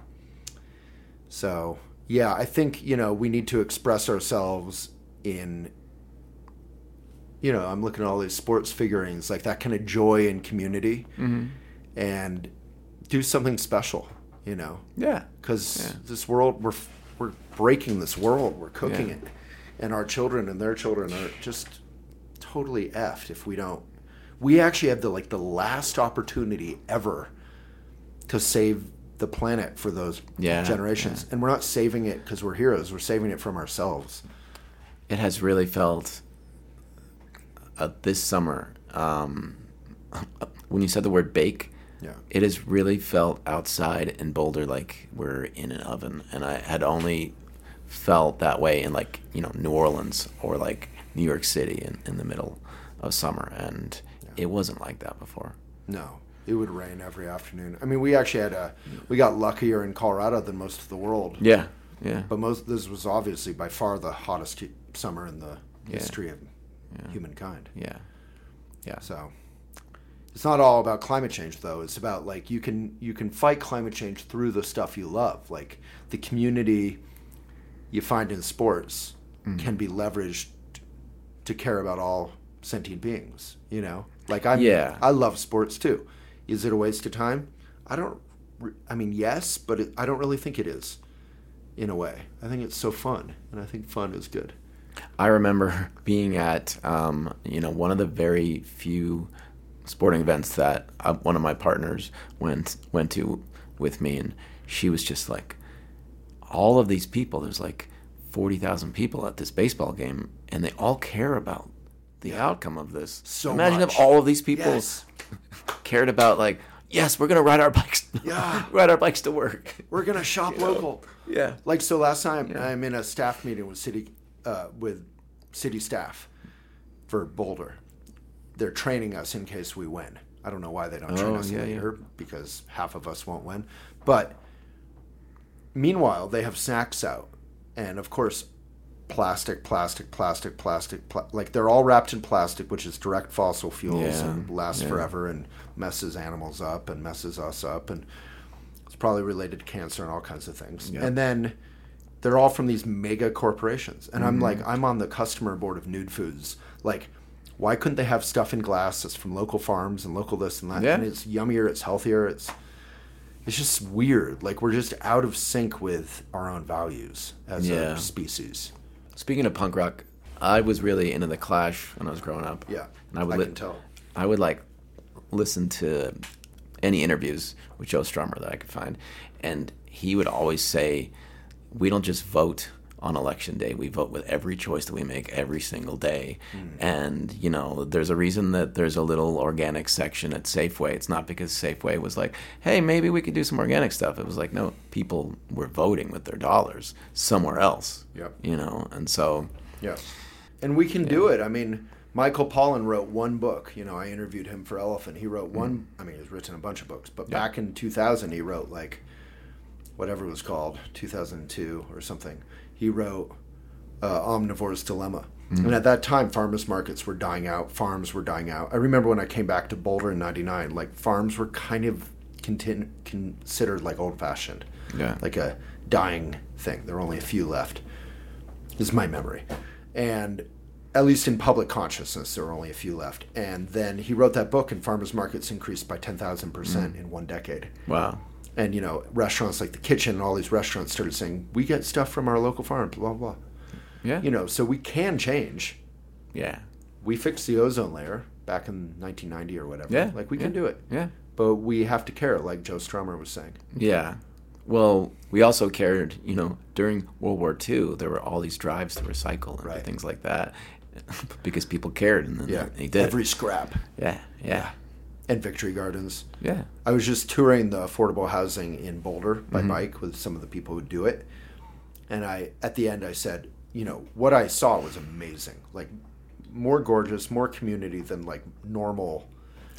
So yeah, I think, you know, we need to express ourselves in you know, I'm looking at all these sports figurines, like that kind of joy and community Mm-hmm. and do something special, you know yeah. because Yeah. this world we're we're breaking this world we're cooking Yeah. it. And our children and their children are just totally effed if we don't. We actually have the like the last opportunity ever to save the planet for those Yeah, generations. and we're not saving it because we're heroes we're saving it from ourselves. It has really felt uh, this summer um, when you said the word bake Yeah. it has really felt outside in boulder like we're in an oven. And i had only felt that way in like you know new orleans or like new york city in, in the middle of summer. And it wasn't like that before. No. It would rain every afternoon. I mean we actually had a we got luckier in colorado than most of the world. Yeah. Yeah. But most this was obviously by far the hottest summer in the Yeah. history of humankind. yeah. Yeah. So it's not all about climate change though. It's about like you can you can fight climate change through the stuff you love. Like the community you find in sports Mm. can be leveraged to care about all sentient beings, you know? Like I Yeah. I love sports too. Is it a waste of time? I don't I mean yes, but it, I don't really think it is in a way. I think it's so fun and I think fun is good. I remember being at um, you know one of the very few sporting events that uh, one of my partners went went to with me, and she was just like, all of these people. There's like forty thousand people at this baseball game, and they all care about the outcome of this. So imagine much. if all of these people Yes. cared about like, yes, we're gonna ride our bikes, Yeah. ride our bikes to work. We're gonna shop local. Yeah. Like so, last time I'm in a staff meeting with city uh, with city staff for Boulder. They're training us in case we win. I don't know why they don't train Oh, us yeah, later because half of us won't win. But meanwhile, they have snacks out, and of course, plastic, plastic, plastic, plastic. Pla- like they're all wrapped in plastic, which is direct fossil fuels Yeah, and lasts yeah. forever and messes animals up and messes us up and it's probably related to cancer and all kinds of things. Yeah. And then they're all from these mega corporations. And Mm-hmm. I'm like, I'm on the customer board of Nude Foods. Like, why couldn't they have stuff in glass that's from local farms and local this and that? Yeah. And it's yummier, it's healthier, it's it's just weird. Like we're just out of sync with our own values as Yeah. a species. Speaking of punk rock, I was really into the Clash when I was growing up. Yeah, and I would I li-. I would like listen to any interviews with Joe Strummer that I could find, and he would always say, "We don't just vote." On election day, we vote with every choice that we make every single day. Hmm. And, you know, there's a reason that there's a little organic section at Safeway. It's not because Safeway was like, hey, maybe we could do some organic stuff. It was like, no, people were voting with their dollars somewhere else. Yep. You know, and so Yeah. And we can do it. I mean, Michael Pollan wrote one book. You know, I interviewed him for Elephant. He wrote one, I mean, he's written a bunch of books, but back in 2000, he wrote like whatever it was called, 2002 or something. He wrote uh, Omnivore's Dilemma. And at that time, farmers markets were dying out, farms were dying out. I remember when I came back to Boulder in 99, like farms were kind of contin- considered like old fashioned, Yeah. like a dying thing. There were only a few left This is my memory. And at least in public consciousness, there were only a few left. And then he wrote that book, and farmers markets increased by 10,000% in one decade. wow. And, you know, restaurants like the kitchen and all these restaurants started saying, we get stuff from our local farm, blah, blah. Yeah. You know, so we can change. yeah. We fixed the ozone layer back in 1990 or whatever. Yeah. Like, we yeah, can do it. Yeah. But we have to care, like Joe Strummer was saying. Yeah. Well, we also cared, you know, during World War II, there were all these drives to recycle and Right. things like that because people cared and then Yeah, they did. every scrap yeah, yeah, and Victory Gardens. yeah. I was just touring the affordable housing in Boulder by Mm-hmm. bike with some of the people who do it, and I at the end I said, you know, what I saw was amazing, like more gorgeous, more community than like normal.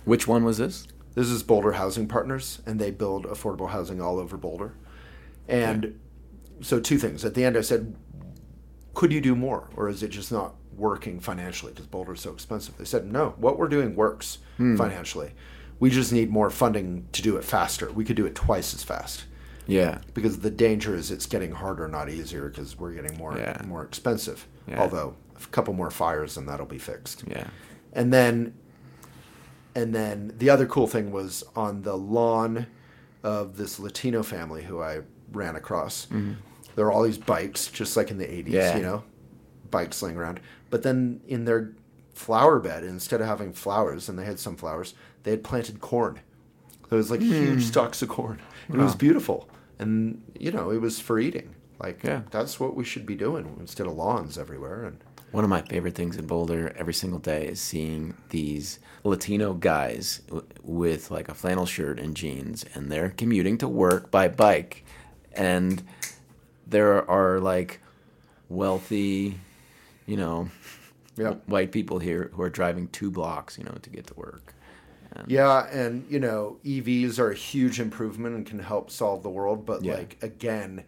Which one was this? This is Boulder Housing Partners, and they build affordable housing all over Boulder. And so, two things. At the end, I said, could you do more, or is it just not working financially because Boulder is so expensive? They said, no, what we're doing works hmm. financially. We just need more funding to do it faster. We could do it twice as fast Yeah, because the danger is it's getting harder, not easier, because we're getting more Yeah. more expensive. Yeah. Although a couple more fires and that'll be fixed. yeah. And then and then the other cool thing was on the lawn of this Latino family who I ran across. Mm-hmm. There are all these bikes, just like in the 80s, Yeah. you know, bikes laying around. But then in their flower bed, instead of having flowers, and they had some flowers, they had planted corn. There was like hmm. huge stalks of corn. And It was beautiful. And, you know, it was for eating. Like, Yeah. that's what we should be doing instead of lawns everywhere. And One of my favorite things in Boulder every single day is seeing these Latino guys w- with like a flannel shirt and jeans, and they're commuting to work by bike. And there are like wealthy, you know, Yeah. white people here who are driving two blocks, you know, to get to work. Yeah, and you know, EVs are a huge improvement and can help solve the world. But Yeah. like again,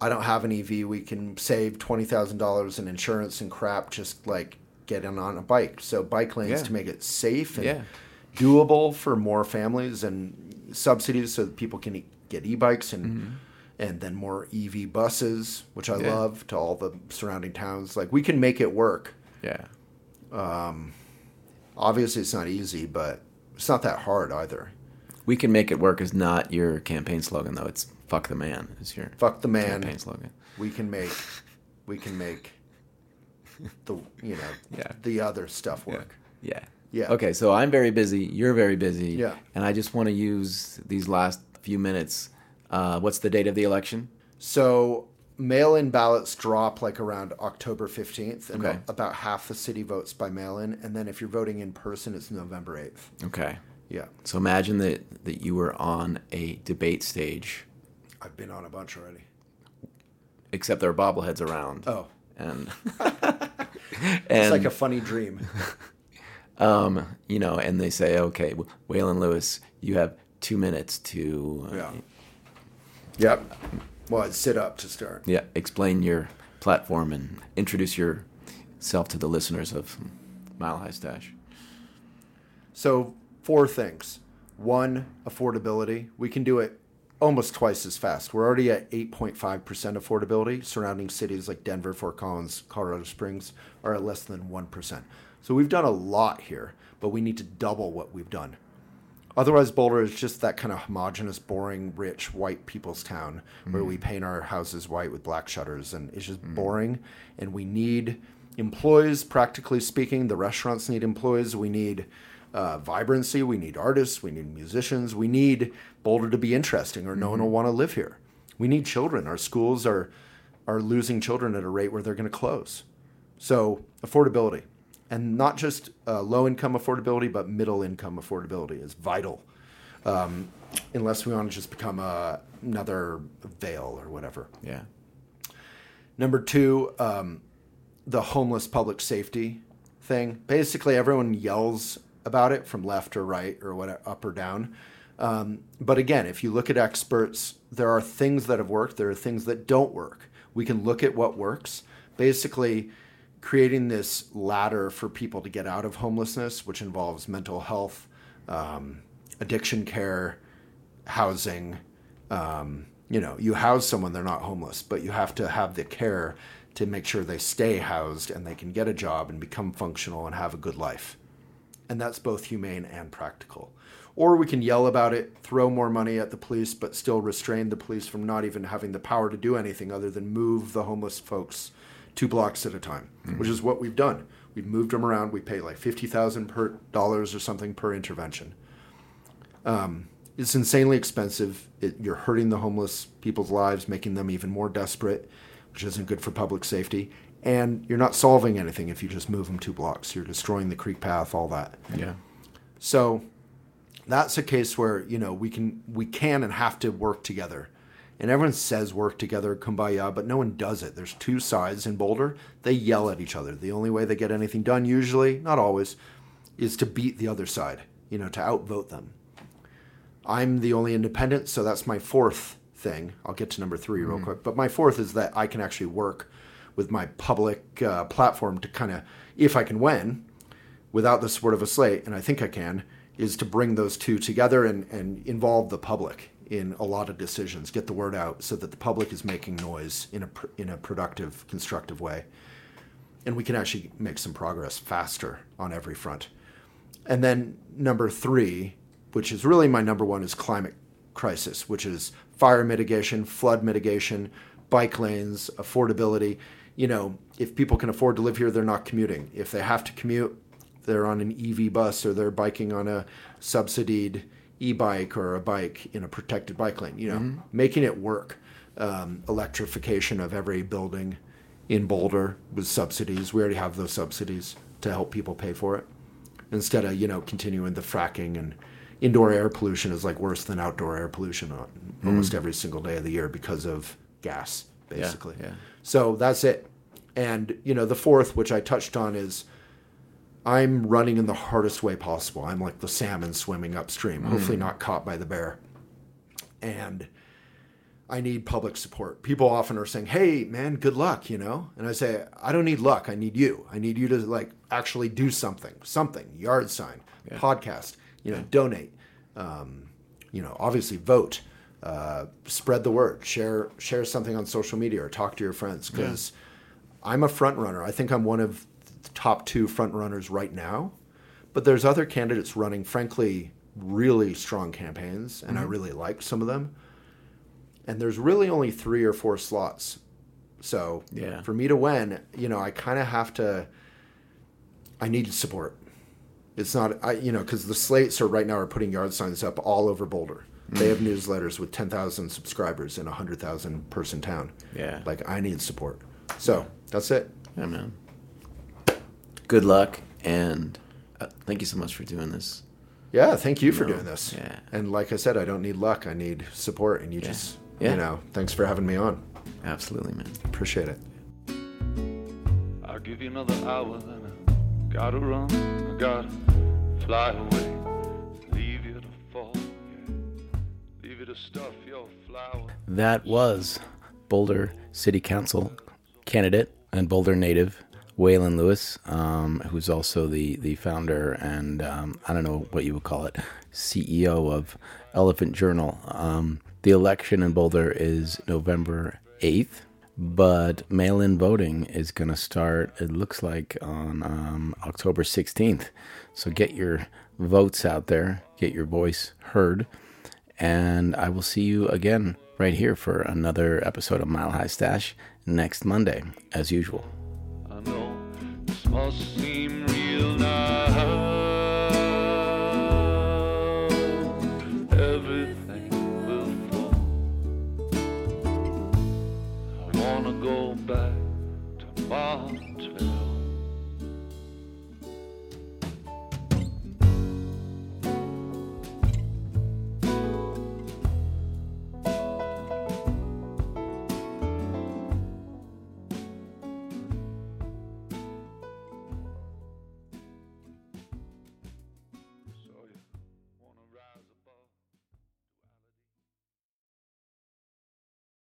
I don't have an EV. We can save twenty thousand dollars in insurance and crap just like getting on a bike. So bike lanes Yeah. to make it safe and Yeah. doable for more families and subsidies so that people can e- get e-bikes and mm-hmm. And then more EV buses, which I. Yeah. love, to all the surrounding towns. Like we can make it work. Yeah. Um, Obviously, it's not easy, but it's not that hard either. We can make it work is not your campaign slogan though. It's fuck the man is your Fuck the man. campaign slogan. we can make we can make the you know Yeah. the other stuff work. Yeah. Yeah. Okay, so I'm very busy. You're very busy. Yeah. And I just want to use these last few minutes. Uh, what's the date of the election? So mail-in ballots drop like around October 15th and Okay. about half the city votes by mail-in and then if you're voting in person it's November 8th. Okay. Yeah. So imagine that that you were on a debate stage, I've been on a bunch already. except there are bobbleheads around. Oh. And It's like a funny dream. um, you know, and they say, okay, Waylon Lewis, you have two minutes to uh, Yeah. Yep. Well, sit up to start. yeah explain your platform and introduce yourself to the listeners of Mile High Stash. So, four things. One, affordability. We can do it almost twice as fast. We're already at 8.5% affordability. Surrounding cities like Denver, Fort Collins, Colorado Springs are at less than 1%. So, we've done a lot here, but we need to double what we've done. Otherwise, Boulder is just that kind of homogenous, boring, rich white people's town where we mm. paint our houses white with black shutters, and it's just mm. boring. And we need employees, practically speaking. The restaurants need employees. We need uh, vibrancy. We need artists. We need musicians. We need Boulder to be interesting, or no one will mm-hmm. want to live here. We need children. Our schools are are losing children at a rate where they're going to close. So affordability, and not just uh, low income affordability, but middle income affordability is vital. Um, unless we want to just become a, another Vail or whatever. Yeah. Number two, um, the homeless public safety thing. Basically, everyone yells about it from left or right or what, up or down. Um, but again, if you look at experts, there are things that have worked. There are things that don't work. We can look at what works. Basically, creating this ladder for people to get out of homelessness, which involves mental health, um, addiction care, housing. Um, you know, you house someone, they're not homeless, but you have to have the care to make sure they stay housed and they can get a job and become functional and have a good life. And that's both humane and practical. Or we can yell about it, throw more money at the police, but still restrain the police from not even having the power to do anything other than move the homeless folks two blocks at a time, which is what we've done. We've moved them around. We pay like fifty thousand per dollars or something per intervention. Um, it's insanely expensive. It, you're hurting the homeless people's lives, making them even more desperate, which isn't good for public safety. And you're not solving anything if you just move them two blocks. You're destroying the creek path, all that. Yeah. So that's a case where you know we can we can and have to work together. And everyone says work together, kumbaya, but no one does it. There's two sides in Boulder. They yell at each other. The only way they get anything done, usually, not always, is to beat the other side. You know, to outvote them. I'm the only independent, so that's my fourth thing. I'll get to number 3 real quick. But my fourth is that I can actually work with my public uh, platform to kind of, if I can win, without the support of a slate, and I think I can, is to bring those two together and, and involve the public in a lot of decisions, get the word out so that the public is making noise in a, in a productive, constructive way. And we can actually make some progress faster on every front. And then number three, which is really my number one, is climate crisis, which is fire mitigation, flood mitigation, bike lanes, affordability. You know, if people can afford to live here, they're not commuting. If they have to commute, they're on an EV bus or they're biking on a subsidized e-bike or a bike in a protected bike lane. You know, making it work. Um, electrification of every building in Boulder with subsidies. We already have those subsidies to help people pay for it instead of you know continuing the fracking and indoor air pollution is like worse than outdoor air pollution on almost every single day of the year because of gas basically Yeah, yeah. so that's it and you know the fourth which i touched on is i'm running in the hardest way possible i'm like the salmon swimming upstream hopefully not caught by the bear and I need public support. People often are saying, "Hey, man, good luck," you know, and I say, "I don't need luck. I need you. I need you to like actually do something, something. Yard sign, podcast, you know, donate, um, you know, obviously vote, uh, spread the word, share share something on social media, or talk to your friends because I'm a front runner. I think I'm one of top two front runners right now, but there's other candidates running, frankly, really strong campaigns, and I mm-hmm. really like some of them and there's really only three or four slots. So Yeah. for me to win, you know, I kind of have to. I need support. It's not, I you know, because the slates are right now are putting yard signs up all over Boulder. They mm. have newsletters with ten thousand subscribers in a hundred thousand person town. Yeah. like I need support. So that's it. Yeah, man. Good luck, and uh, thank you so much for doing this. Yeah, thank you for No, doing this. yeah. And like I said, I don't need luck. I need support, and you just, Yeah. you know, thanks for having me on. Absolutely, man. Appreciate it. I'll give you another hour, then I gotta run, I gotta fly away. Leave you to fall, yeah. Leave you to stuff your flower. That was Boulder City Council candidate and Boulder native Waylon Lewis, um, who's also the the founder and um, I don't know what you would call it, CEO of Elephant Journal. Um, the election in Boulder is November eighth. But mail in voting is going to start, it looks like, on um, October 16th. So get your votes out there, get your voice heard and I will see you again right here for another episode of Mile High Stash next Monday, as usual. Know this must seem real now. Everything will fall. I wanna go back to mom.